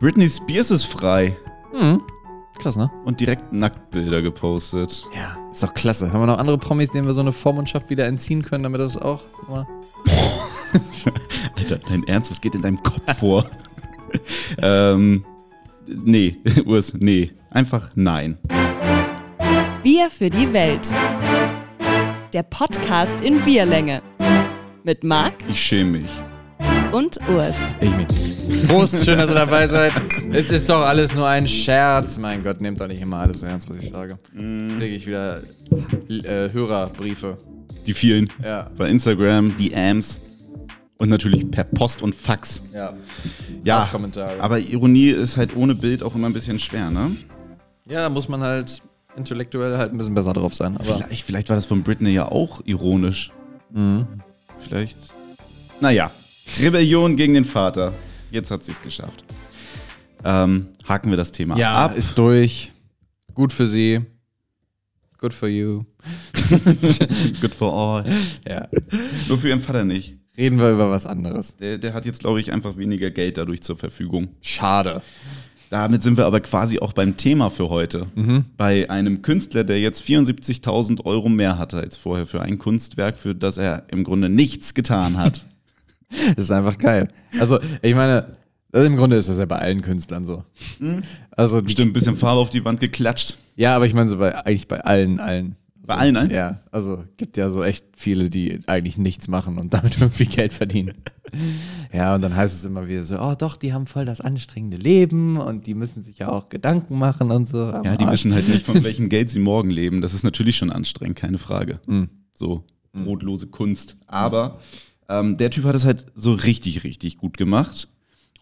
Britney Spears ist frei Hm. Krass, ne? und direkt Nacktbilder gepostet. Ja. Ist doch klasse. Haben wir noch andere Promis, denen wir so eine Vormundschaft wieder entziehen können, damit das auch mal. Alter, dein Ernst, was geht in deinem Kopf vor? ähm, nee, Urs, nee. Einfach nein. Bier für die Welt. Der Podcast in Bierlänge. Mit Marc Ich schäme mich. und Urs. Ich mich. Prost, schön, dass ihr dabei seid. Es ist doch alles nur ein Scherz. Mein Gott, nehmt doch nicht immer alles so ernst, was ich sage. Jetzt kriege ich wieder äh, Hörerbriefe. Die vielen. Ja. Bei Instagram, die Ams und natürlich per Post und Fax. Ja. Ja, Hasskommentare. aber Ironie ist halt ohne Bild auch immer ein bisschen schwer, ne? Ja, muss man halt intellektuell halt ein bisschen besser drauf sein. Aber Vielleicht, vielleicht war das von Britney ja auch ironisch. Vielleicht. Naja, Rebellion gegen den Vater. Jetzt hat sie es geschafft. Ähm, haken wir das Thema ja, ab. ist durch. Gut für sie. Good for you. Good for all. Ja. Nur für ihren Vater nicht. Reden wir über was anderes. Der, der hat jetzt, glaube ich, einfach weniger Geld dadurch zur Verfügung. Schade. Damit sind wir aber quasi auch beim Thema für heute. Mhm. Bei einem Künstler, der jetzt 74.000 Euro mehr hatte als vorher für ein Kunstwerk, für das er im Grunde nichts getan hat. Das ist einfach geil. Also, ich meine, also im Grunde ist das ja bei allen Künstlern so. Also, die, Bestimmt ein bisschen Farbe auf die Wand geklatscht. ja, aber ich meine so bei, eigentlich bei allen, allen. Bei allen, allen? Ja, also gibt ja so echt viele, die eigentlich nichts machen und damit irgendwie Geld verdienen. Ja, und dann heißt es immer wieder so, oh doch, die haben voll das anstrengende Leben und die müssen sich ja auch Gedanken machen und so. Ja, die wissen halt nicht, von welchem Geld sie morgen leben. Das ist natürlich schon anstrengend, keine Frage. So brotlose Kunst. Aber ähm, der Typ hat es halt so richtig, richtig gut gemacht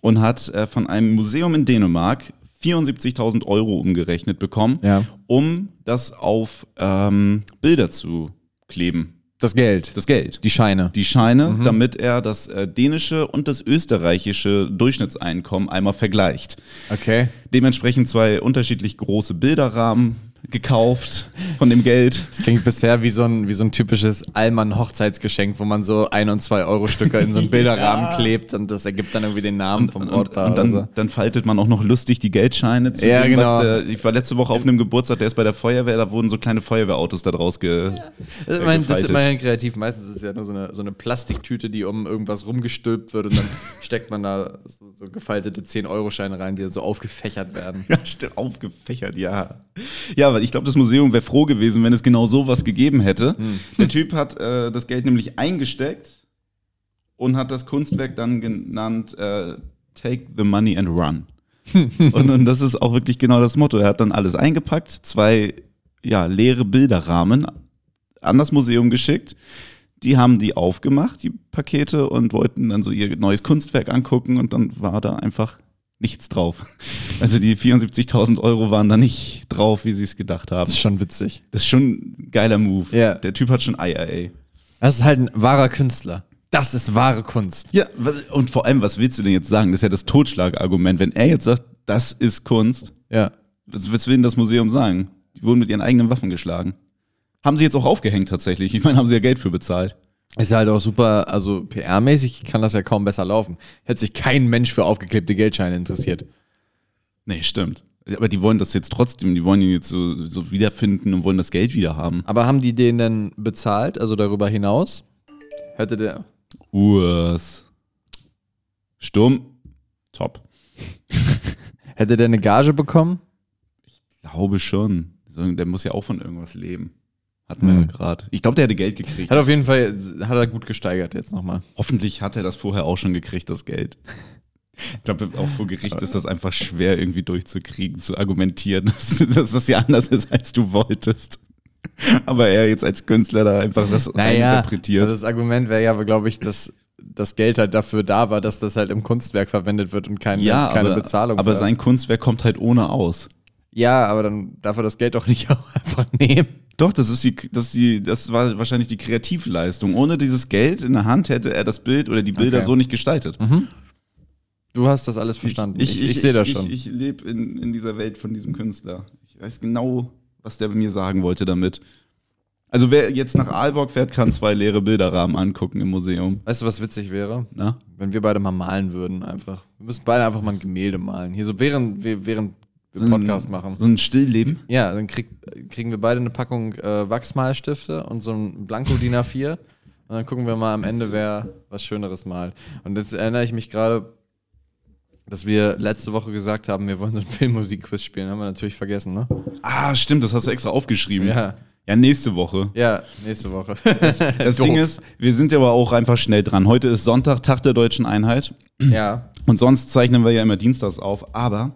und hat äh, von einem Museum in Dänemark 74.000 Euro umgerechnet bekommen, Ja. um das auf ähm, Bilder zu kleben. Das Geld, Das Geld. die Scheine. Die Scheine, damit er das äh, dänische und das österreichische Durchschnittseinkommen einmal vergleicht. Okay. Dementsprechend zwei unterschiedlich große Bilderrahmen gekauft von dem Geld. Das klingt bisher wie so ein, wie so ein typisches Allmann-Hochzeitsgeschenk, wo man so ein- und zwei Euro-Stücke in so einen Bilderrahmen Ja. klebt und das ergibt dann irgendwie den Namen vom Und, Brautpaar und dann, oder so. dann faltet man auch noch lustig die Geldscheine zu. Ja, dem, genau. was, äh, ich war letzte Woche auf einem Geburtstag, der ist bei der Feuerwehr, da wurden so kleine Feuerwehrautos da draus ge Das ist, äh, immerhin, das ist immerhin kreativ. Meistens ist es ja nur so eine, so eine Plastiktüte, die um irgendwas rumgestülpt wird und dann steckt man da so, so gefaltete 10-Euro-Scheine rein, die so aufgefächert werden. Ja, stimmt, aufgefächert, ja. Ja, aber ich glaube, das Museum wäre froh gewesen, wenn es genau sowas gegeben hätte. Hm. Der Typ hat äh, das Geld nämlich eingesteckt und hat das Kunstwerk dann genannt äh, Take the Money and Run. und, und das ist auch wirklich genau das Motto. Er hat dann alles eingepackt, zwei ja, leere Bilderrahmen an das Museum geschickt. Die haben die aufgemacht, die Pakete, und wollten dann so ihr neues Kunstwerk angucken und dann war da einfach nichts drauf. Also die 74.000 Euro waren da nicht drauf, wie sie es gedacht haben. Das ist schon witzig. Das ist schon ein geiler Move. Ja. Der Typ hat schon Eier, ey. Das ist halt ein wahrer Künstler. Das ist wahre Kunst. Ja, und vor allem, was willst du denn jetzt sagen? Das ist ja das Totschlagargument. Wenn er jetzt sagt, das ist Kunst, Ja. was, was will denn das Museum sagen? Die wurden mit ihren eigenen Waffen geschlagen. Haben sie jetzt auch aufgehängt tatsächlich. Ich meine, haben sie ja Geld für bezahlt. Ist ja halt auch super, also PR-mäßig kann das ja kaum besser laufen. Hätte sich kein Mensch für aufgeklebte Geldscheine interessiert. Nee, stimmt. Aber die wollen das jetzt trotzdem, die wollen ihn jetzt so, so wiederfinden und wollen das Geld wieder haben. Aber haben die den denn bezahlt, also darüber hinaus? Hätte der. Urs. Sturm. Top. Hätte der eine Gage bekommen? Glaube schon. Der muss ja auch von irgendwas leben. Hatten wir Hm. ja gerade. Ich glaube, der hätte Geld gekriegt. Hat auf jeden Fall, hat er gut gesteigert jetzt nochmal. Hoffentlich hat er das vorher auch schon gekriegt, das Geld. Ich glaube, auch vor Gericht ist das einfach schwer irgendwie durchzukriegen, zu argumentieren, dass, dass das ja anders ist, als du wolltest. Aber er jetzt als Künstler da einfach das interpretiert. das Argument wäre ja, glaube ich, dass das Geld halt dafür da war, dass das halt im Kunstwerk verwendet wird und keine, ja, keine aber, Bezahlung. aber sein Kunstwerk kommt halt ohne aus. ja, aber dann darf er das Geld doch nicht auch einfach nehmen. Doch, das ist die, das, ist die, das war wahrscheinlich die Kreativleistung. Ohne dieses Geld in der Hand hätte er das Bild oder die Bilder Okay. so nicht gestaltet. Du hast das alles verstanden. Ich, ich, sehe das schon. Ich, ich lebe in, in dieser Welt von diesem Künstler. Ich weiß genau, was der mir sagen wollte damit. Also wer jetzt nach Aalborg fährt, kann zwei leere Bilderrahmen angucken im Museum. Weißt du, was witzig wäre? Na? Wenn wir beide mal malen würden, einfach. Wir müssen beide einfach mal ein Gemälde malen. Hier so während während So ein- Podcast machen. So ein Stillleben. Ja, dann krieg, kriegen wir beide eine Packung äh, Wachsmalstifte und so ein Blanko DIN A4. Und dann gucken wir mal am Ende, wer was Schöneres malt. Und jetzt erinnere ich mich gerade, dass wir letzte Woche gesagt haben, wir wollen so ein Filmmusikquiz spielen. Haben wir natürlich vergessen, ne? Ah, stimmt, das hast du extra aufgeschrieben. Ja. Ja, nächste Woche. Ja, nächste Woche. Das Doof. Ding ist, wir sind ja aber auch einfach schnell dran. Heute ist Sonntag, Tag der deutschen Einheit. Ja. Und sonst zeichnen wir ja immer dienstags auf. Aber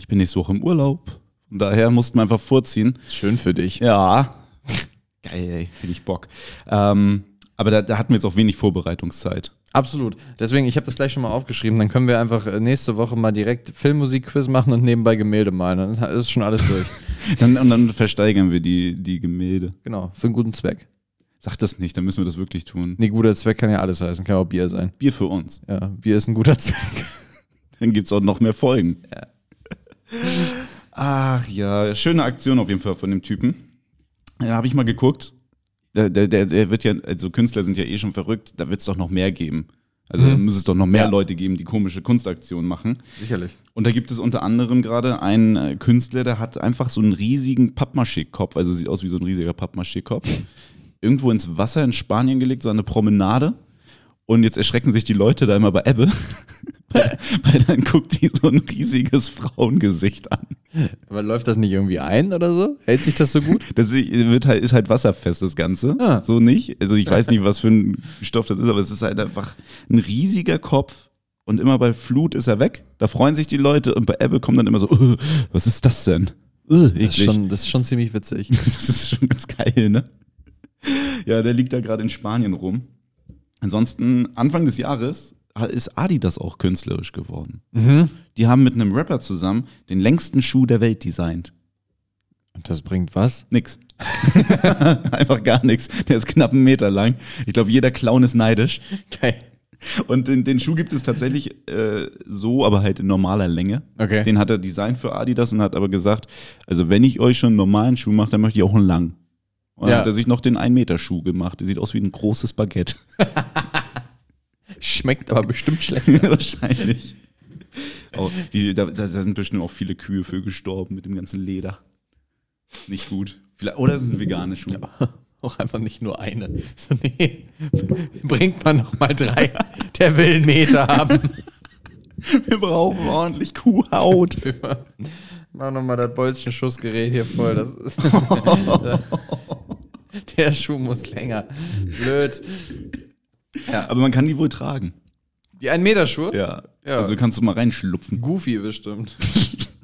ich bin nächste Woche im Urlaub. Und daher mussten wir einfach vorziehen. Schön für dich. Ja. Geil, ey. Hätte ich Bock. Ähm, aber da, da hatten wir jetzt auch wenig Vorbereitungszeit. Absolut. Deswegen, ich habe das gleich schon mal aufgeschrieben. Dann können wir einfach äh, nächste Woche mal direkt Filmmusikquiz machen und nebenbei Gemälde malen. Dann ist schon alles durch. Dann, und dann versteigern wir die, die Gemälde. genau, für einen guten Zweck. Sag das nicht, dann müssen wir das wirklich tun. Nee, guter Zweck kann ja alles heißen, kann auch Bier sein. Bier für uns. Ja, Bier ist ein guter Zweck. Dann gibt es auch noch mehr Folgen. Ach ja, schöne Aktion auf jeden Fall von dem Typen. Da habe ich mal geguckt. Der, der, der, wird ja, also Künstler sind ja eh schon verrückt, da wird es doch noch mehr geben. Also da Mhm. muss es doch noch mehr Ja. Leute geben, die komische Kunstaktionen machen. Sicherlich. Und da gibt es unter anderem gerade einen äh, Künstler, der hat einfach so einen riesigen Pappmaché-Kopf, also sieht aus wie so ein riesiger Pappmaché-Kopf, irgendwo ins Wasser in Spanien gelegt, so eine Promenade. Und jetzt erschrecken sich die Leute da immer bei Ebbe, weil, weil dann guckt die so ein riesiges Frauengesicht an. Aber läuft das nicht irgendwie ein oder so? Hält sich das so gut? Das wird halt, ist halt wasserfest, das Ganze. Ah. So nicht. Also ich weiß nicht, was für ein Stoff das ist, aber es ist halt einfach ein riesiger Kopf. Und immer bei Flut ist er weg. Da freuen sich die Leute und bei Ebbe kommt dann immer so, "Ugh, was ist das denn? Ugh, Das ist, schon, das ist schon ziemlich witzig. Das ist schon ganz geil, ne? Ja, der liegt da gerade in Spanien rum. Ansonsten, Anfang des Jahres ist Adidas auch künstlerisch geworden. Mhm. Die haben mit einem Rapper zusammen den längsten Schuh der Welt designt. Und das bringt was? Nix. Einfach gar nichts. Der ist knapp einen Meter lang. Ich glaube, jeder Clown ist neidisch. Geil. Und den, den Schuh gibt es tatsächlich äh, so, aber halt in normaler Länge. Okay. Den hat er designt für Adidas und hat aber gesagt, also wenn ich euch schon einen normalen Schuh mache, dann möchte ich auch einen lang. Und dann Ja. hat er sich noch den 1-Meter-Schuh gemacht. Der sieht aus wie ein großes Baguette. Schmeckt aber bestimmt schlecht. Wahrscheinlich. Auch, wie, da, da sind bestimmt auch viele Kühe für gestorben mit dem ganzen Leder. Nicht gut. Vielleicht, oder es ist ein veganer Schuh. Auch einfach nicht nur eine. So, nee. Bringt man noch mal drei. Der will einen Meter haben. Wir brauchen ordentlich Kuhhaut. Mach noch mal das Bolzenschussgerät hier voll. Das ist Der Schuh muss länger. Blöd. Aber man kann die wohl tragen. Die 1 Meter Schuhe? Ja. Ja. Also kannst du mal reinschlupfen. Goofy bestimmt.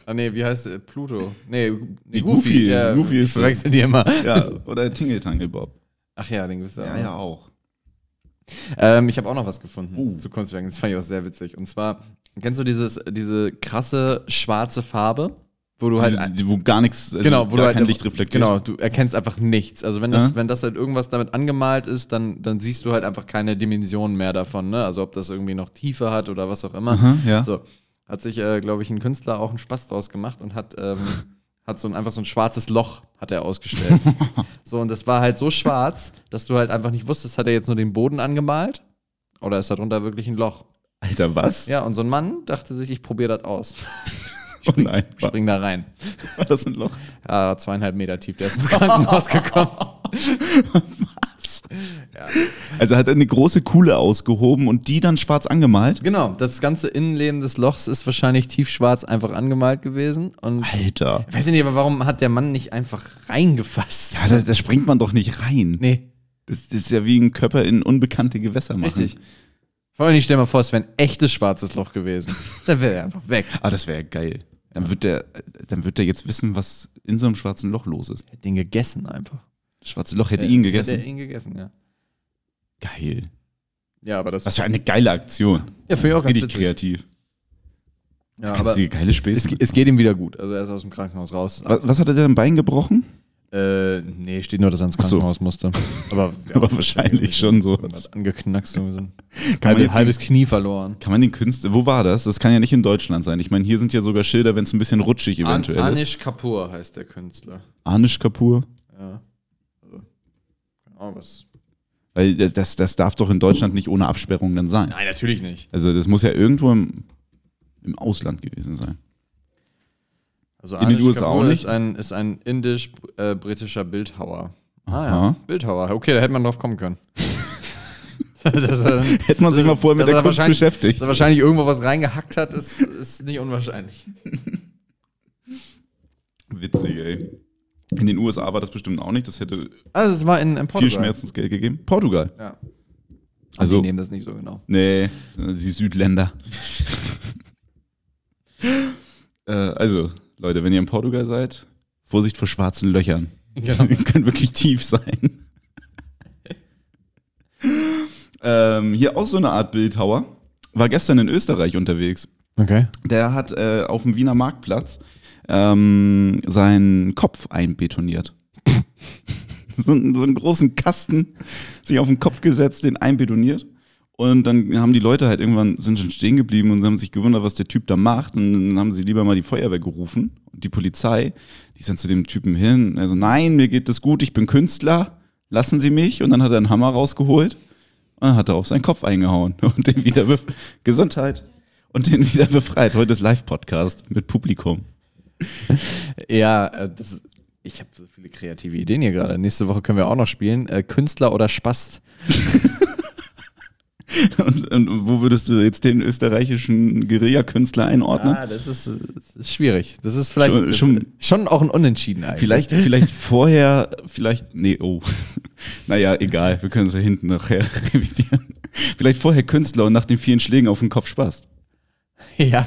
ah nee, wie heißt der? Pluto. Nee, nee Nee, Goofy. Goofy ist ich verwechsel die immer. Ja, oder Tingle Bob. Ach ja, den gibt's ja. auch. auch. Ähm, ich habe auch noch was gefunden Oh. zu Kunstwerken. Das fand ich auch sehr witzig. Und zwar, kennst du dieses, diese krasse schwarze Farbe, wo du halt. Also, wo gar nichts, also genau, wo gar du halt kein Licht reflektiert. Genau, du erkennst einfach nichts. Also wenn das, Ja. wenn das halt irgendwas damit angemalt ist, dann, dann siehst du halt einfach keine Dimensionen mehr davon. Ne? Also ob das irgendwie noch Tiefe hat oder was auch immer. Aha, ja. So hat sich, äh, glaube ich, ein Künstler auch einen Spaß draus gemacht und hat, ähm, hat so ein, einfach so ein schwarzes Loch hat er ausgestellt. so und das war halt so schwarz, dass du halt einfach nicht wusstest, hat er jetzt nur den Boden angemalt oder ist darunter wirklich ein Loch? Alter, was? Ja, und so ein Mann dachte sich, ich probiere das aus. Oh nein, war, Spring da rein. war das ein Loch? Ja, zweieinhalb Meter tief, der ist ins Krankenhaus gekommen. Was? Also hat er eine große Kuhle ausgehoben und die dann schwarz angemalt? Genau, das ganze Innenleben des Lochs ist wahrscheinlich tiefschwarz einfach angemalt gewesen. Und Alter. ich weiß nicht, aber warum hat der Mann nicht einfach reingefasst? Ja, da, da springt man doch nicht rein. nee, Das, das ist ja wie ein Körper in unbekannte Gewässer machen. richtig. Vor allem, ich stell mal vor, es wäre ein echtes schwarzes Loch gewesen. Dann wäre er einfach weg. Ah, das wäre geil. Dann wird, der, dann wird der jetzt wissen, was in so einem schwarzen Loch los ist. Hätte den gegessen einfach. Das schwarze Loch hätte ihn gegessen. Hätte er ihn gegessen, ja. Geil. Ja, aber das. Was für eine geile Aktion. ja, finde ich auch ganz Richtig kreativ. Ja, Kannst aber geile es, Späße. ge- es geht ihm wieder gut. Also er ist aus dem Krankenhaus raus. was, was hat er denn Bein gebrochen? Äh, nee, steht nur, dass er ins Ach so. Krankenhaus musste. Aber, Aber wahrscheinlich schon so. Hat angeknackst. So. so ein Kann man halbe, jetzt halbes Knie verloren. Kann man den Künstler, wo war das? Das kann ja nicht in Deutschland sein. Ich meine, hier sind ja sogar Schilder, wenn es ein bisschen rutschig An eventuell ist. Anish Kapoor heißt der Künstler. Anish Kapoor. Ja. Also, Oh, was? Weil das, das darf doch in Deutschland nicht ohne Absperrung dann sein. Nein, natürlich nicht. Also das muss ja irgendwo im, im Ausland gewesen sein. Also In den USA Kapoor auch ist nicht? ein, ist ein indisch-britischer Bildhauer. Ah Aha. ja, Bildhauer. Okay, da hätte man drauf kommen können. dass, er, Hätte man sich mal vorher mit der er Kunst beschäftigt. dass er wahrscheinlich irgendwo was reingehackt hat, ist, ist nicht unwahrscheinlich. Witzig, ey. In den USA war das bestimmt auch nicht. Das hätte Also es war in, in viel Portugal. Schmerzensgeld gegeben. Portugal. Ja. Also- Also, die nehmen das nicht so genau. Nee, die Südländer. äh, also, Leute, wenn ihr in Portugal seid, Vorsicht vor schwarzen Löchern. Genau. Die können wirklich tief sein. ähm, hier auch so eine Art Bildhauer. War gestern in Österreich unterwegs. Okay. Der hat äh, auf dem Wiener Marktplatz ähm, seinen Kopf einbetoniert. so, einen- so einen großen Kasten sich auf den Kopf gesetzt, den einbetoniert. Und dann haben die Leute halt irgendwann sind schon stehen geblieben und haben sich gewundert, was der Typ da macht. Und dann haben sie lieber mal die Feuerwehr gerufen und die Polizei. Die sind zu dem Typen hin. Also, nein, mir geht das gut, ich bin Künstler, lassen Sie mich. Und dann hat er einen Hammer rausgeholt und dann hat er auf seinen Kopf eingehauen und den wieder Gesundheit und den wieder befreit. Heute ist Live-Podcast mit Publikum. Ja, äh, das ist, ich habe so viele kreative Ideen hier gerade. Nächste Woche können wir auch noch spielen. Äh, Künstler oder Spast. Und, und wo würdest du jetzt den österreichischen Guerilla-Künstler einordnen? Ah, das ist, das ist schwierig. Das ist vielleicht Schon- schon- schon auch ein Unentschieden eigentlich. Vielleicht, vielleicht vorher, vielleicht, nee, oh. Naja, egal, wir können es ja hinten nachher revidieren. Vielleicht vorher Künstler und nach den vielen Schlägen auf den Kopf Spaß. Ja.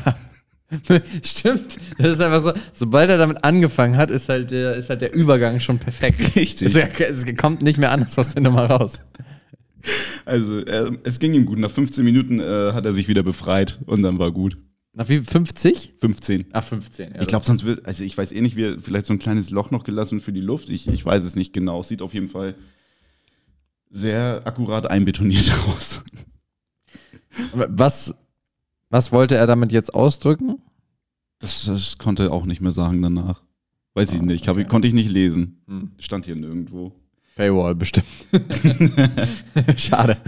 Stimmt. Das ist einfach so, sobald er damit angefangen hat, ist halt der, ist halt der Übergang schon perfekt. Richtig. Es, es kommt nicht mehr anders aus der Nummer raus. Also, er, es ging ihm gut. Nach 15 Minuten äh, hat er sich wieder befreit und dann war gut. Nach wie 50? 15. Ah, 15. Ja, Ich glaube, sonst wird, also ich weiß eh nicht, wie er vielleicht so ein kleines Loch noch gelassen für die Luft. Ich, ich weiß es nicht genau. Es sieht auf jeden Fall sehr akkurat einbetoniert aus. Was, was wollte er damit jetzt ausdrücken? Das, das konnte er auch nicht mehr sagen danach. Weiß ich Ah, nicht. Hab, okay. Konnte ich nicht lesen. Hm. Stand hier nirgendwo. Paywall bestimmt. Schade.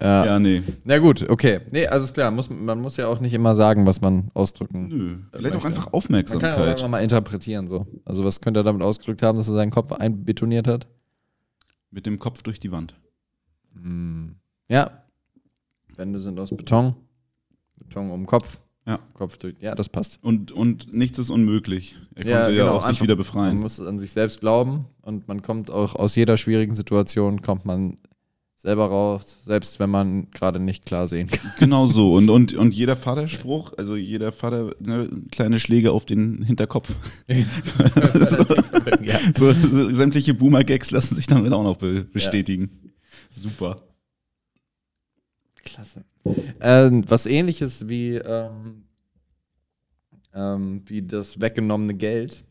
Ja. Ja, nee. Na gut, okay. Nee, also ist klar, muss, man muss ja auch nicht immer sagen, was man ausdrücken. Nö. Vielleicht auch möchte. einfach Man kann auch Aufmerksamkeit. einfach mal interpretieren so. Also was könnte er damit ausgedrückt haben, dass er seinen Kopf einbetoniert hat? Mit dem Kopf durch die Wand. Hm. Ja. Wände sind aus Beton. Beton um den Kopf. Ja. Kopf durch. Ja, das passt. Und, und nichts ist unmöglich. Er Ja, konnte ja, genau, auch sich wieder Man befreien. muss an sich selbst glauben und man kommt auch aus jeder schwierigen Situation, kommt man selber raus, selbst wenn man gerade nicht klar sehen kann. Genau so. Und, und, und jeder Vaterspruch, also jeder Vater, ne, kleine Schläge auf den Hinterkopf. ja. So, so sämtliche Boomer-Gags lassen sich damit auch noch be bestätigen. Super. Klasse. Ähm, was ähnliches wie, ähm, ähm, wie das weggenommene Geld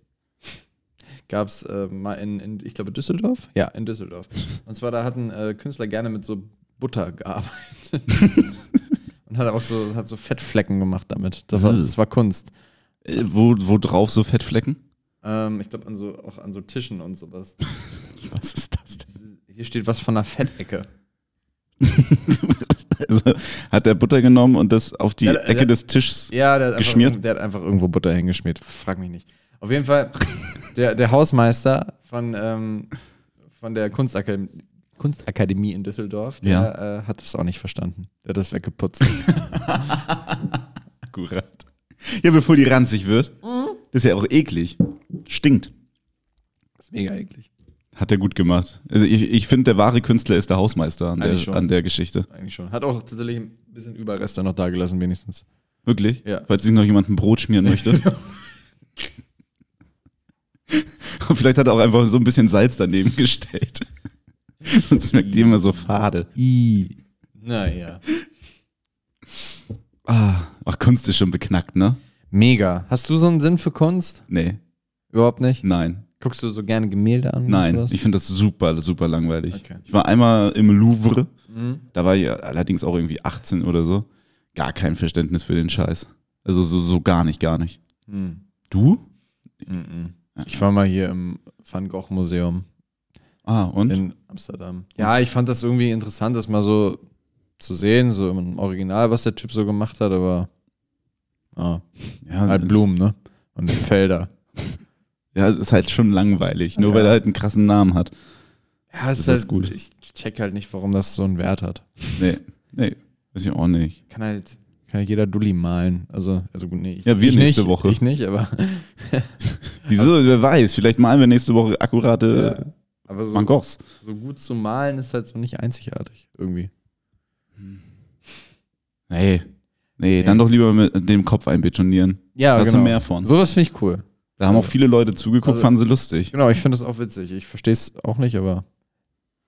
gab es äh, mal in, in, ich glaube, Düsseldorf? Ja, in Düsseldorf. Und zwar, da hatten äh, Künstler gerne mit so Butter gearbeitet. Und hat auch so, hat so Fettflecken gemacht damit. Das war, das war Kunst. Äh, wo, wo drauf so Fettflecken? Ähm, ich glaube, an so, auch an so Tischen und sowas. Was ist das denn? Hier steht was von einer Fettecke. Also, hat der Butter genommen und das auf die der- Ecke der- des Tischs. Ja, der Geschmiert? Der hat einfach irgendwo Butter hingeschmiert. Frag mich nicht. Auf jeden Fall, der, der Hausmeister von, ähm, von der Kunstakademie, Kunstakademie in Düsseldorf, der Ja. äh, hat das auch nicht verstanden. Der hat das weggeputzt. Akkurat. Ja, bevor die ranzig wird. Das ist ja auch eklig. Stinkt. Das ist mega eklig. Hat er gut gemacht. Also ich, ich finde, der wahre Künstler ist der Hausmeister an der, an der Geschichte. Eigentlich schon. Hat auch tatsächlich ein bisschen Überreste noch da gelassen, wenigstens. Wirklich? Ja. Falls sich noch jemand ein Brot schmieren möchte. Und vielleicht hat er auch einfach so ein bisschen Salz daneben gestellt. Und es schmeckt immer so fade. Naja. Ah, ach, Kunst ist schon beknackt, ne? Mega. Hast du so einen Sinn für Kunst? Nee, Überhaupt nicht? nein, Guckst du so gerne Gemälde an? nein. Ich finde das super, super langweilig. Okay. Ich war einmal im Louvre, Mhm. da war ich allerdings auch irgendwie 18 oder so. Gar kein Verständnis für den Scheiß. Also so, so gar nicht, gar nicht. Mhm. Du? Mhm. Ich war mal hier im Van Gogh Museum. Ah, und? in Amsterdam. Ja, ich fand das irgendwie interessant, das mal so zu sehen, so im Original, was der Typ so gemacht hat, aber ah, ja, halt Blumen, ne? Und Felder. Ja, es ist halt schon langweilig, nur Ja. weil er halt einen krassen Namen hat. Ja, Das ist gut. Ich check halt nicht, warum das so einen Wert hat. Nee, nee, weiß ich auch nicht. Kann halt, kann halt jeder Dulli malen. Also, also gut, nee. Ich, Ja, wir nächste nicht, Woche. Ich nicht, aber, Wieso? Wer weiß, vielleicht malen wir nächste Woche akkurate aber so, Van Goghs. so gut zu malen ist halt so nicht einzigartig irgendwie. Nee. Nee, dann doch lieber mit dem Kopf einbetonieren. Ja, Hast genau. du mehr von. Sowas finde ich cool. Da haben auch viele Leute zugeguckt, Also- fanden sie lustig. Genau, ich finde das auch witzig. Ich verstehe es auch nicht, aber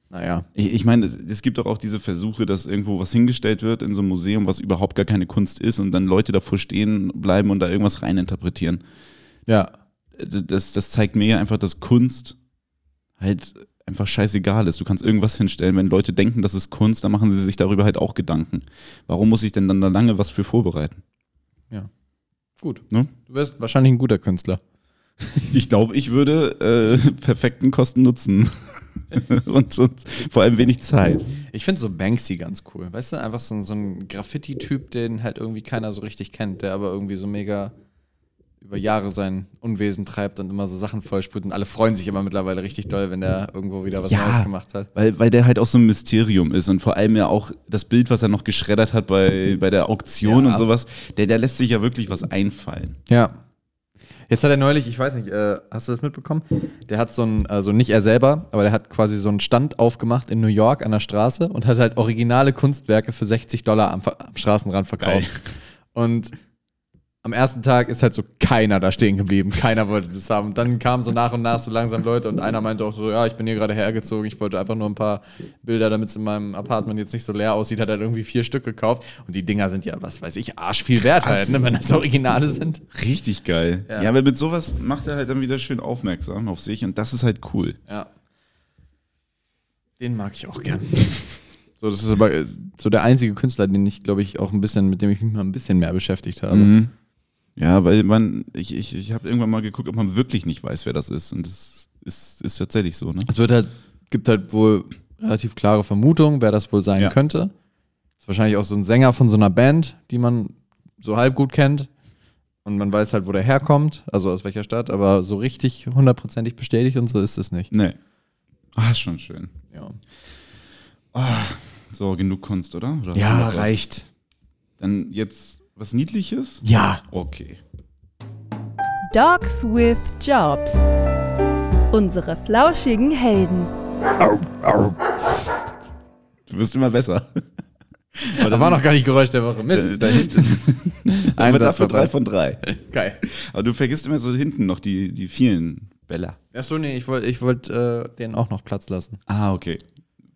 naja. Ich, ich meine, es, es gibt doch auch diese Versuche, dass irgendwo was hingestellt wird in so einem Museum, was überhaupt gar keine Kunst ist und dann Leute davor stehen bleiben und da irgendwas reininterpretieren. Ja, Also das, das zeigt mir ja einfach, dass Kunst halt einfach scheißegal ist. Du kannst irgendwas hinstellen, wenn Leute denken, das ist Kunst, dann machen sie sich darüber halt auch Gedanken. Warum muss ich denn dann da lange was für vorbereiten? gut. Ne? Du wärst wahrscheinlich ein guter Künstler. Ich glaube, ich würde äh, perfekten Kosten nutzen. und, und vor allem wenig Zeit. Ich finde so Banksy ganz cool. Weißt du, einfach so, ein- so ein Graffiti-Typ, den halt irgendwie keiner so richtig kennt, der aber irgendwie so mega über Jahre sein Unwesen treibt und immer so Sachen vollsprüht und alle freuen sich immer mittlerweile richtig doll, wenn der irgendwo wieder was Ja. Neues gemacht hat. Weil, weil der halt auch so ein Mysterium ist und vor allem ja auch das Bild, was er noch geschreddert hat bei, bei der Auktion Ja. und sowas, der, der lässt sich ja wirklich was einfallen. Ja. Jetzt hat er neulich, ich weiß nicht, äh, hast du das mitbekommen? Der hat so ein, also nicht er selber, aber der hat quasi so einen Stand aufgemacht in New York an der Straße und hat halt originale Kunstwerke für 60 Dollar am, am Straßenrand verkauft. Und am ersten Tag ist halt so keiner da stehen geblieben. Keiner wollte das haben. Und dann kamen so nach und nach so langsam Leute und einer meinte auch so, ja, ich bin hier gerade hergezogen, ich wollte einfach nur ein paar Bilder, damit es in meinem Apartment jetzt nicht so leer aussieht, hat er irgendwie vier Stück gekauft. Und die Dinger sind ja, was weiß ich, arsch viel wert halt, ne, wenn das Originale sind. Richtig geil. Ja. Ja. aber mit sowas macht er halt dann wieder schön aufmerksam auf sich und das ist halt cool. Ja. Den mag ich auch gern. So, das ist aber äh, so der einzige Künstler, den ich, glaube ich, auch ein bisschen, mit dem ich mich mal ein bisschen mehr beschäftigt habe. Mhm. Ja, weil man, ich, ich, ich habe irgendwann mal geguckt, ob man wirklich nicht weiß, wer das ist. Und das ist, ist tatsächlich so, ne? Es wird halt, gibt halt wohl relativ klare Vermutungen, wer das wohl sein Ja. könnte. Ist wahrscheinlich auch so ein Sänger von so einer Band, die man so halb gut kennt. Und man weiß halt, wo der herkommt, also aus welcher Stadt, aber so richtig hundertprozentig bestätigt und so ist es nicht. Nee. Ah, schon schön. Ja, Ah, so, genug Kunst, oder? oder ja reicht. Dann jetzt was Niedliches? Ja. Okay. Dogs with Jobs. Unsere flauschigen Helden. Du wirst immer besser. Aber da war noch gar nicht Geräusch der Woche. Mist. da hinten. Aber dafür drei von drei. Geil. Aber du vergisst immer so hinten noch die, die vielen Bälle. Achso, nee, ich wollte ich wollt, äh, denen auch noch Platz lassen. Ah, okay.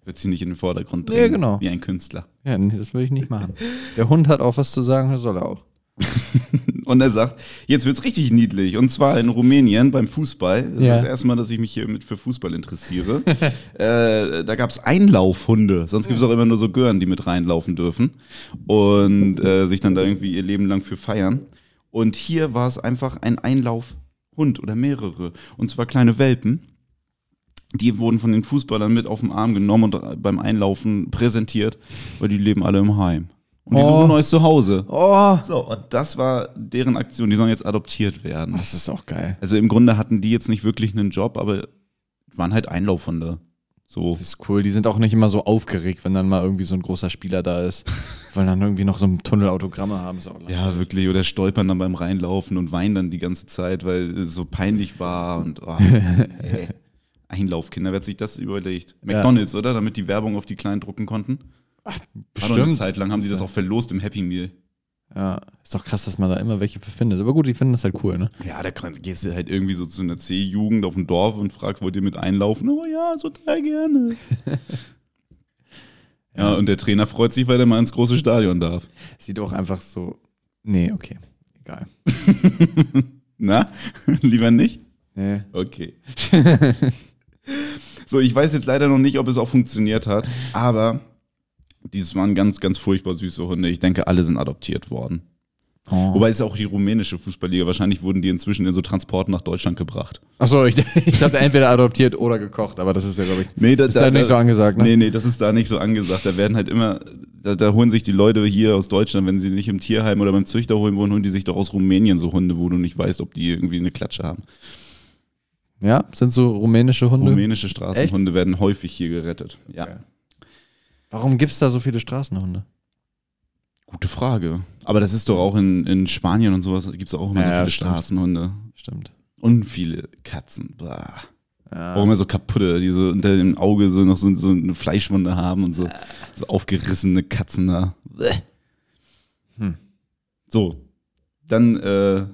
Wird sie nicht in den Vordergrund drängen. genau. Wie ein Künstler. Ja, nee, das würde ich nicht machen. Der Hund hat auch was zu sagen, das soll er auch. Und er sagt, jetzt wird's richtig niedlich. Und zwar in Rumänien beim Fußball. Das Ja. ist das erste Mal, dass ich mich hier mit für Fußball interessiere. äh, da gab's Einlaufhunde. Sonst gibt's auch immer nur so Gören, die mit reinlaufen dürfen. Und äh, sich dann da irgendwie ihr Leben lang für feiern. Und hier war es einfach ein Einlaufhund oder mehrere. Und zwar kleine Welpen. Die wurden von den Fußballern mit auf den Arm genommen und beim Einlaufen präsentiert, weil die leben alle im Heim. Und die Oh. suchen neues Zuhause. Oh. So, und das war deren Aktion. Die sollen jetzt adoptiert werden. Das ist auch geil. Also im Grunde hatten die jetzt nicht wirklich einen Job, aber waren halt Einlaufhunde. So. Das ist cool. Die sind auch nicht immer so aufgeregt, wenn dann mal irgendwie so ein großer Spieler da ist. Weil dann irgendwie noch so ein Tunnel Autogramme haben. Ist auch Ja, wirklich. Oder stolpern dann beim Reinlaufen und weinen dann die ganze Zeit, weil es so peinlich war und oh. Einlaufkinder, wer hat sich das überlegt? McDonalds, oder? Damit die Werbung auf die Kleinen drucken konnten. War doch eine bestimmt. Zeit lang haben sie das auch verlost im Happy Meal. Ja, ist doch krass, dass man da immer welche findet. Aber gut, die finden das halt cool, ne? Ja, da gehst du halt irgendwie so zu einer C-Jugend auf dem Dorf und fragst, wollt ihr mit einlaufen? Oh ja, total gerne. ja, und der Trainer freut sich, weil er mal ins große Stadion darf. Sieht auch einfach so. Nee, okay. Egal. Na, lieber nicht? Nee. Okay. So, ich weiß jetzt leider noch nicht, ob es auch funktioniert hat, aber dies waren ganz, ganz furchtbar süße Hunde. Ich denke, alle sind adoptiert worden. Oh. Wobei es ist auch die rumänische Fußballliga. Wahrscheinlich wurden die inzwischen in so Transporten nach Deutschland gebracht. Achso, ich, ich habe entweder adoptiert oder gekocht, aber das ist ja, glaube ich. Nee, da, Ist da nicht so angesagt, ne? Nee, nee, das ist da nicht so angesagt. Da werden halt immer, da, da holen sich die Leute hier aus Deutschland, wenn sie nicht im Tierheim oder beim Züchter holen wollen, holen die sich doch aus Rumänien so Hunde, wo du nicht weißt, ob die irgendwie eine Klatsche haben. Ja, sind so rumänische Hunde. Rumänische Straßenhunde werden häufig hier gerettet. Ja. Okay. Warum gibt es da so viele Straßenhunde? Gute Frage. Aber das ist doch auch in, in Spanien und sowas, gibt es auch immer Ja, so viele stimmt. Straßenhunde. Stimmt. Und viele Katzen. Blah. Ja. Auch immer so kaputte, die so unter dem Auge so noch so, so eine Fleischwunde haben und so, so aufgerissene Katzen da. Hm. So, dann äh,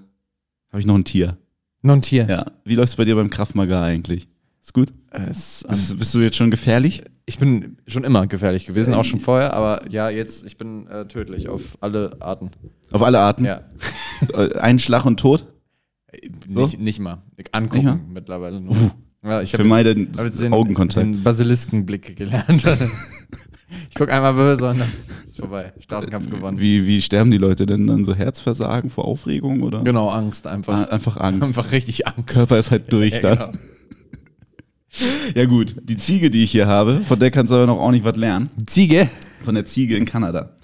habe ich noch ein Tier. Noch ein Tier. Ja. Wie läuft's bei dir beim Kraftmagar eigentlich? Ist gut? Es, Bist, bist du jetzt schon gefährlich? ich bin schon immer gefährlich gewesen, auch schon vorher, aber ja, jetzt, ich bin äh, tödlich auf alle Arten. Auf alle Arten? Ja. Äh, Ein Schlag und tot? So? Nicht, nicht mal. Angucken Nicht mal? mittlerweile nur. Ja, ich habe Vermeide den hab den, Augenkontakt. den Basiliskenblick gelernt. ich gucke einmal böse und dann ist vorbei. Straßenkampf gewonnen. Wie, wie sterben die Leute denn dann? So Herzversagen vor Aufregung oder? Genau, Angst Ah, einfach. Einfach Angst. Einfach richtig Angst. Körper ist halt durch Ja, dann. genau. Ja gut, die Ziege, die ich hier habe, von der kannst du aber noch auch nicht was lernen. Ziege? Von der Ziege in Kanada.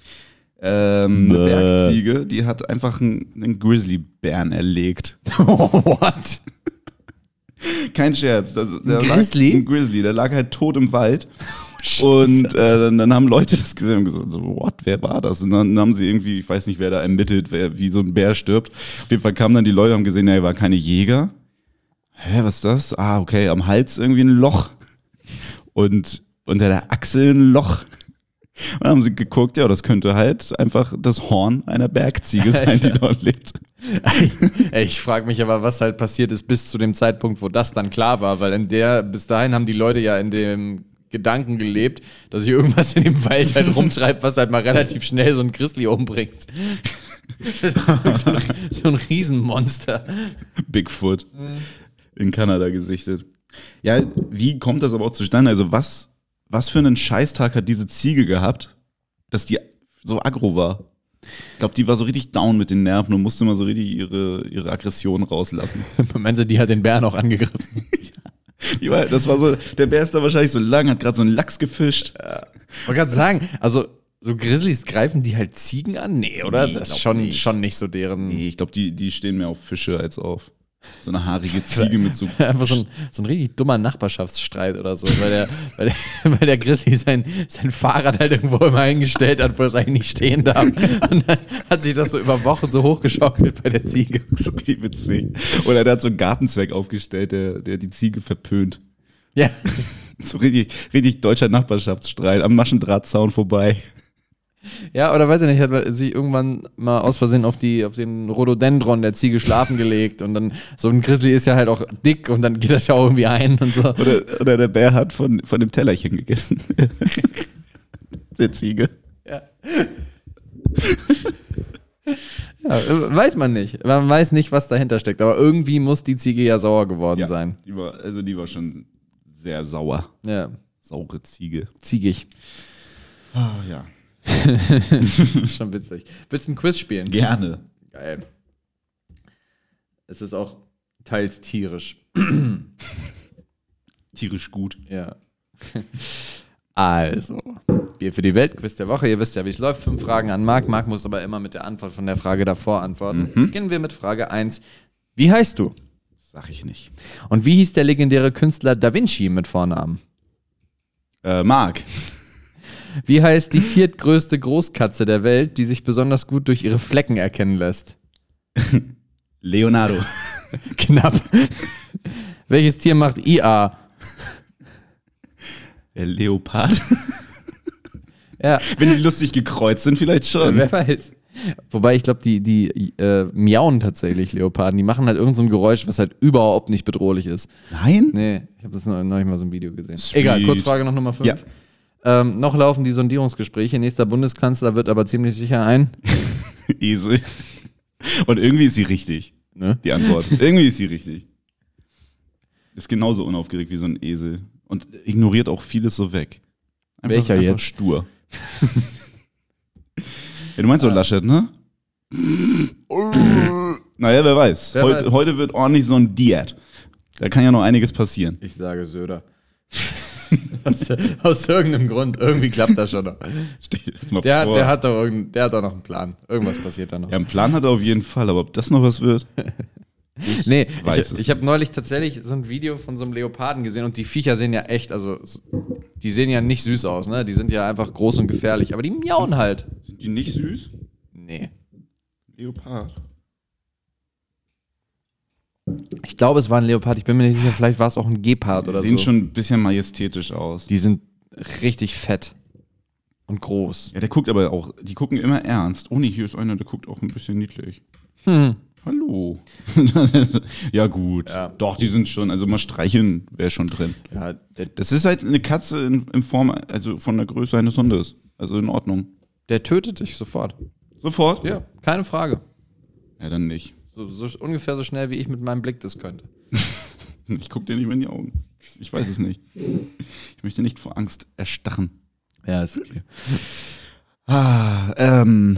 Ähm, eine. Bergziege, die hat einfach einen, einen Grizzlybären erlegt. What? Kein Scherz. Das, der Grizzly? Ein Grizzly, der lag halt tot im Wald. Und äh, dann, dann haben Leute das gesehen und gesagt, so, what, wer war das? Und dann haben sie irgendwie, ich weiß nicht, wer da ermittelt, wer, wie so ein Bär stirbt. Auf jeden Fall kamen dann die Leute und haben gesehen, ja, er war keine Jäger. Hä, was ist das? Ah, okay, am Hals irgendwie ein Loch. Und unter der Achsel ein Loch. Und dann haben sie geguckt, ja, das könnte halt einfach das Horn einer Bergziege sein, die Alter. dort lebt. Ey, ich frage mich aber, was halt passiert ist bis zu dem Zeitpunkt, wo das dann klar war, weil in der, bis dahin haben die Leute ja in dem Gedanken gelebt, dass sich irgendwas in dem Wald halt rumtreibt, was halt mal relativ schnell so ein Grizzly umbringt. So, ein, so ein Riesenmonster. Bigfoot in Kanada gesichtet. Ja, wie kommt das aber auch zustande? Also, was, was für einen Scheißtag hat diese Ziege gehabt, dass die so aggro war? Ich glaube, die war so richtig down mit den Nerven und musste mal so richtig ihre, ihre Aggression rauslassen. Meinst du, die hat den Bären auch angegriffen? Das war so, der Bär ist da wahrscheinlich so lang, hat gerade so einen Lachs gefischt. Ich wollte gerade sagen, also so Grizzlies greifen die halt Ziegen an? Nee, oder? Nee, das ist schon nicht. schon nicht so deren. Nee, ich glaube, die, die stehen mehr auf Fische als auf so eine haarige Ziege mit so. Einfach so ein, so ein richtig dummer Nachbarschaftsstreit oder so, weil der, weil der, weil der Grizzly sein, sein Fahrrad halt irgendwo immer eingestellt hat, wo es eigentlich nicht stehen darf. Und dann hat sich das so über Wochen so hochgeschaukelt bei der Ziege. so richtig witzig. Oder der hat so einen Gartenzweck aufgestellt, der, der die Ziege verpönt. Ja. So richtig, richtig deutscher Nachbarschaftsstreit am Maschendrahtzaun vorbei. Ja, oder weiß ich nicht, hat sich irgendwann mal aus Versehen auf, die, auf den Rhododendron der Ziege schlafen gelegt und dann, so ein Grizzly ist ja halt auch dick und dann geht das ja auch irgendwie ein und so. Oder, oder der Bär hat von, von dem Tellerchen gegessen. der Ziege. Ja. ja, weiß man nicht. Man weiß nicht, was dahinter steckt. Aber irgendwie muss die Ziege ja sauer geworden sein. Die war, also die war schon sehr sauer. Ja, Saure Ziege. ziegig. Ah, ja. Schon witzig. Willst du ein Quiz spielen? Gerne. Geil. Es ist auch teils tierisch. Tierisch gut. Ja. Also, Bier für die Welt, Quiz der Woche. Ihr wisst ja, wie es läuft. Fünf Fragen an Marc. Marc muss aber immer mit der Antwort von der Frage davor antworten. Beginnen wir mit Frage 1. Wie heißt du? Sag ich nicht. Und wie hieß der legendäre Künstler Da Vinci mit Vornamen? Äh, Marc. Wie heißt die viertgrößte Großkatze der Welt, die sich besonders gut durch ihre Flecken erkennen lässt? Leonardo. Knapp. Welches Tier macht IA? Der Leopard. Ja, Wenn die lustig gekreuzt sind, vielleicht schon. wer weiß. Wobei ich glaube, die, die äh, miauen tatsächlich Leoparden. Die machen halt irgend so ein Geräusch, was halt überhaupt nicht bedrohlich ist. Nein? Nee, ich habe das nicht mal so ein Video gesehen. Sweet. Egal, Kurzfrage noch Nummer 5. Ja. Ähm, noch laufen die Sondierungsgespräche. Nächster Bundeskanzler wird aber ziemlich sicher ein. Esel. Und irgendwie ist sie richtig, Ne? die Antwort. irgendwie ist sie richtig. Ist genauso unaufgeregt wie so ein Esel. Und ignoriert auch vieles so weg. Einfach, Welcher einfach jetzt? stur. ja, du meinst doch Laschet, ne? naja, wer weiß. Wer heute, weiß. heute wird ordentlich so ein Diät. Da kann ja noch einiges passieren. Ich sage Söder. Aus, aus irgendeinem Grund. Irgendwie klappt das schon noch. Stell dir das mal Der, vor. der, hat doch irgend, der hat doch noch einen Plan. Irgendwas passiert da noch. ja, einen Plan hat er auf jeden Fall, aber ob das noch was wird? nee, weiß ich, ich habe neulich tatsächlich so ein Video von so einem Leoparden gesehen und die Viecher sehen ja echt, also die sehen ja nicht süß aus, ne? Die sind ja einfach groß und gefährlich, aber die miauen halt. Sind die nicht süß? Nee. Leopard. Ich glaube, es war ein Leopard, ich bin mir nicht sicher, vielleicht war es auch ein Gepard oder Die sehen so. schon ein bisschen majestätisch aus. Die sind richtig fett und groß. Ja, der guckt aber auch, die gucken immer ernst. Oh nee, hier ist einer, der guckt auch ein bisschen niedlich. Hm. Hallo. ja, gut. Ja. Doch, die sind schon, also mal streicheln wäre schon drin. Ja, Das ist halt eine Katze in, in Form, also von der Größe eines Hundes. Also in Ordnung. der tötet dich sofort. Sofort? Ja, keine Frage. Ja, dann nicht. So, so ungefähr so schnell, wie ich mit meinem Blick das könnte. Ich guck dir nicht mehr in die Augen. Ich weiß es nicht. Ich möchte nicht vor Angst erstarren. Ja, ist okay. Ah, ähm,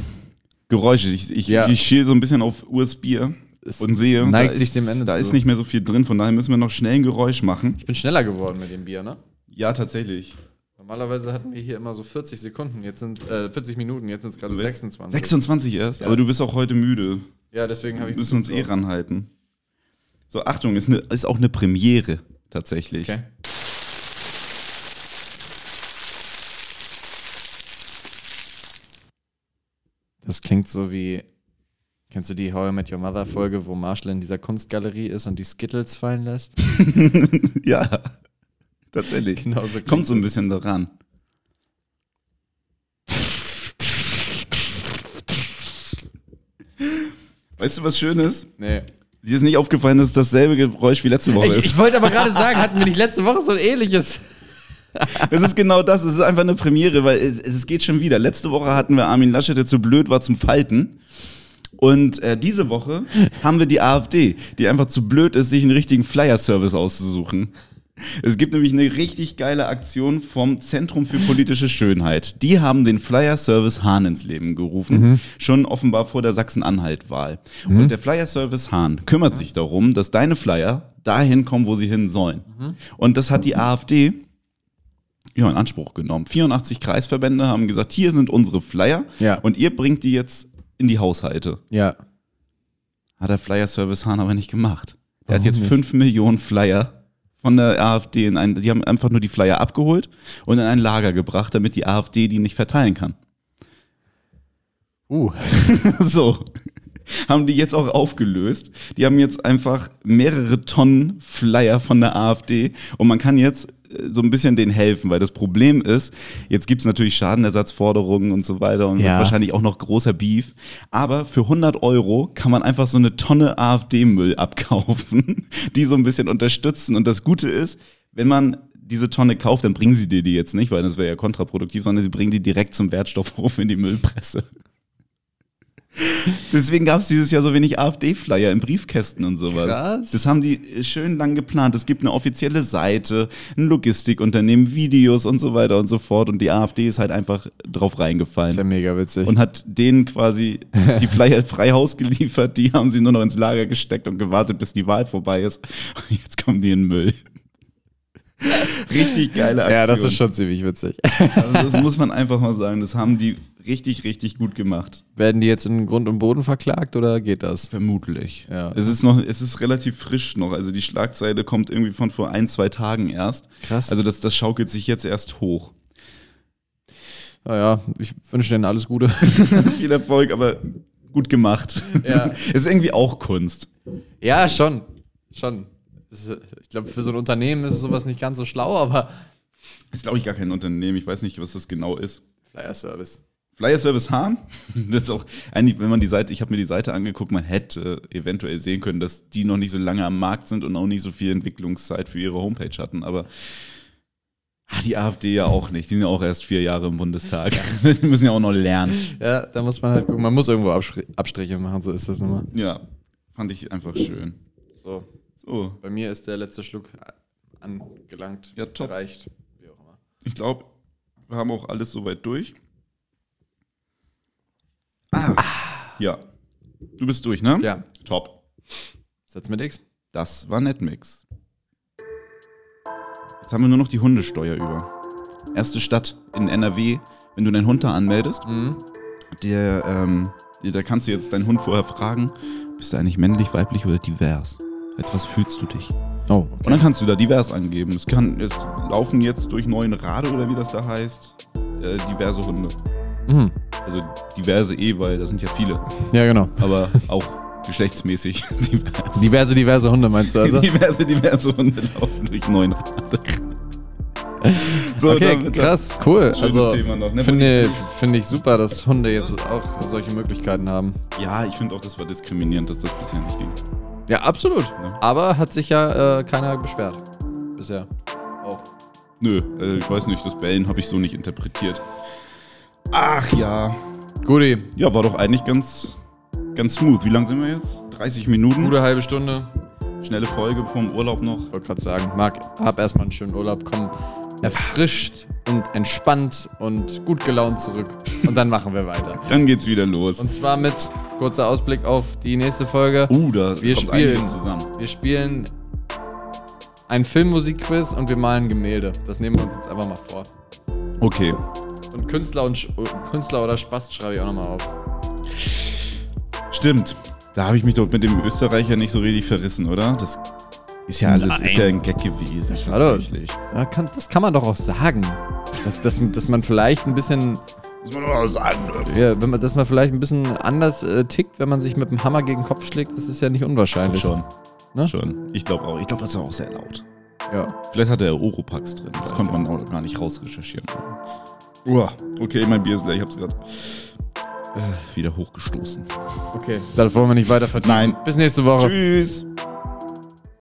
Geräusche. Ich, ich, Ja. ich schiel so ein bisschen auf USB Es und sehe, neigt da sich ist, dem Ende da zu. ist nicht mehr so viel drin, von daher müssen wir noch schnell ein Geräusch machen. Ich bin schneller geworden mit dem Bier, ne? Ja, tatsächlich. Normalerweise hatten wir hier immer so 40 Sekunden, jetzt sind äh, 40 Minuten, jetzt sind es gerade 26. 26 erst, Ja. aber du bist auch heute müde. Ja, deswegen habe Wir ich. müssen uns eh ranhalten. So, Achtung, ist, eine, ist auch eine Premiere tatsächlich. Okay. Das klingt so wie. Kennst du die How I Met Your Mother Folge, wo Marshall in dieser Kunstgalerie ist und die Skittles fallen lässt? ja, tatsächlich. Genau so Kommt so ein bisschen daran. Weißt du, was schön ist? Nee. Dir ist nicht aufgefallen, dass es dasselbe Geräusch wie letzte Woche Ich, ist. ich wollte aber gerade sagen, hatten wir nicht letzte Woche so ein ähnliches? Es ist genau das. Es ist einfach eine Premiere, weil es, es geht schon wieder. Letzte Woche hatten wir Armin Laschet, der zu blöd war zum Falten. Und äh, diese Woche haben wir die AfD, die einfach zu blöd ist, sich einen richtigen Flyer-Service auszusuchen. Es gibt nämlich eine richtig geile Aktion vom Zentrum für politische Schönheit. Die haben den Flyer-Service Hahn ins Leben gerufen, schon offenbar vor der Sachsen-Anhalt-Wahl. Und der Flyer-Service Hahn kümmert sich darum, dass deine Flyer dahin kommen, wo sie hin sollen. Und das hat die AfD ja, in Anspruch genommen. 84 Kreisverbände haben gesagt, hier sind unsere Flyer Ja. und ihr bringt die jetzt in die Haushalte. Ja. Hat der Flyer-Service Hahn aber nicht gemacht. Er hat jetzt nicht? 5 Millionen Flyer von der AfD in ein, die haben einfach nur die Flyer abgeholt und in ein Lager gebracht, damit die AfD die nicht verteilen kann. Uh. so. Haben die jetzt auch aufgelöst. Die haben jetzt einfach mehrere Tonnen Flyer von der AfD und man kann jetzt so ein bisschen denen helfen, weil das Problem ist, jetzt gibt es natürlich Schadenersatzforderungen und so weiter und Ja. wahrscheinlich auch noch großer Beef. Aber für 100 Euro kann man einfach so eine Tonne AfD-Müll abkaufen, die so ein bisschen unterstützen. Und das Gute ist, wenn man diese Tonne kauft, dann bringen sie dir die jetzt nicht, weil das wäre ja kontraproduktiv, sondern sie bringen die direkt zum Wertstoffhof in die Müllpresse. Deswegen gab es dieses Jahr so wenig AfD-Flyer in Briefkästen und sowas. Krass. Das haben die schön lang geplant. Es gibt eine offizielle Seite, ein Logistikunternehmen, Videos und so weiter und so fort. Und die AfD ist halt einfach drauf reingefallen. Ist ja mega witzig. und hat denen quasi die Flyer frei Haus geliefert. Die haben sie nur noch ins Lager gesteckt und gewartet, bis die Wahl vorbei ist. Und jetzt kommen die in den Müll. Richtig geile Aktion. ja, das ist schon ziemlich witzig. Also das muss man einfach mal sagen. Das haben die richtig, richtig gut gemacht. Werden die jetzt in Grund und Boden verklagt oder geht das? Vermutlich. Ja. Es ist noch, es ist relativ frisch noch. Also die Schlagzeile kommt irgendwie von vor ein, zwei Tagen erst. Krass. Also das, das schaukelt sich jetzt erst hoch. Naja, ich wünsche denen alles Gute. Viel Erfolg, aber gut gemacht. Ja. ist irgendwie auch Kunst. ja, schon. Schon. Ich glaube, für so ein Unternehmen ist sowas nicht ganz so schlau, aber Ist, glaube ich, gar kein Unternehmen. Ich weiß nicht, was das genau ist. Flyer Service. Flyer Service Hahn. Das ist auch eigentlich, wenn man die Seite, ich habe mir die Seite angeguckt, man hätte eventuell sehen können, dass die noch nicht so lange am Markt sind und auch nicht so viel Entwicklungszeit für ihre Homepage hatten. Aber ah, die AfD ja auch nicht. Die sind ja auch erst vier Jahre im Bundestag. Die müssen ja auch noch lernen. Ja, da muss man halt gucken. Man muss irgendwo Abstr Abstriche machen, so ist das immer. Ja, fand ich einfach schön. So, So, bei mir ist der letzte Schluck angelangt, Ja, top. erreicht, wie auch immer. ich glaube, wir haben auch alles soweit durch. Ah, ja. Du bist durch, ne? Ja. Top. Satz mit X. Das war Netmix. Jetzt haben wir nur noch die Hundesteuer über. Erste Stadt in NRW, wenn du deinen Hund da anmeldest, Mhm. der, ähm, da kannst du jetzt deinen Hund vorher fragen, bist du eigentlich männlich, weiblich oder divers? Als was fühlst du dich? Oh, Und dann kannst du da divers angeben. Es, kann, es laufen jetzt durch neuen Rade oder wie das da heißt, äh, diverse Hunde. Mhm. Also diverse eh, weil da sind ja viele, Ja, genau. aber auch geschlechtsmäßig divers. Diverse, diverse Hunde meinst du also? diverse, diverse Hunde laufen durch neun Rade. So, okay, damit- krass, cool. Also ne? finde finde ich super, dass Hunde jetzt auch solche Möglichkeiten haben. Ja, ich finde auch, das war diskriminierend, dass das bisher nicht ging. Ja, absolut. Ne? Aber hat sich ja äh, keiner beschwert. Bisher. Auch. Nö, äh, ich weiß nicht, das Bellen habe ich so nicht interpretiert. Ach ja. Guti, Ja, war doch eigentlich ganz, ganz smooth. Wie lang sind wir jetzt? 30 Minuten. gute halbe Stunde. Schnelle Folge vom Urlaub noch. Ich wollte gerade sagen, Marc, hab erstmal einen schönen Urlaub, komm erfrischt und entspannt und gut gelaunt zurück. Und dann machen wir weiter. Dann geht's wieder los. Und zwar mit kurzer Ausblick auf die nächste Folge. uh, da Wir kommt spielen. zusammen. Wir spielen ein Filmmusikquiz und wir malen Gemälde. Das nehmen wir uns jetzt einfach mal vor. Okay. Und Künstler und Künstler oder Spast schreibe ich auch nochmal auf. Stimmt. Da habe ich mich doch mit dem Österreicher nicht so richtig verrissen, oder? Das ist ja alles, Nein. ist ja ein Gag gewesen. war doch- tatsächlich. Kann, das kann man doch auch sagen. Dass, dass, dass man vielleicht ein bisschen, Muss man doch mal sagen. ja, wenn man, dass man vielleicht ein bisschen anders äh, tickt, wenn man sich mit dem Hammer gegen den Kopf schlägt, das ist ja nicht unwahrscheinlich. Schon. Ne? Schon. Ich glaube auch. Ich glaube, das war auch sehr laut. Ja. Vielleicht hat er Oropax drin. Das konnte man auch gar nicht rausrecherchieren. Uah. Okay, mein Bier ist leer. Ich habe es gerade äh, wieder hochgestoßen. Okay. Das wollen wir nicht weiter vertiefen. Nein. Bis nächste Woche. Tschüss.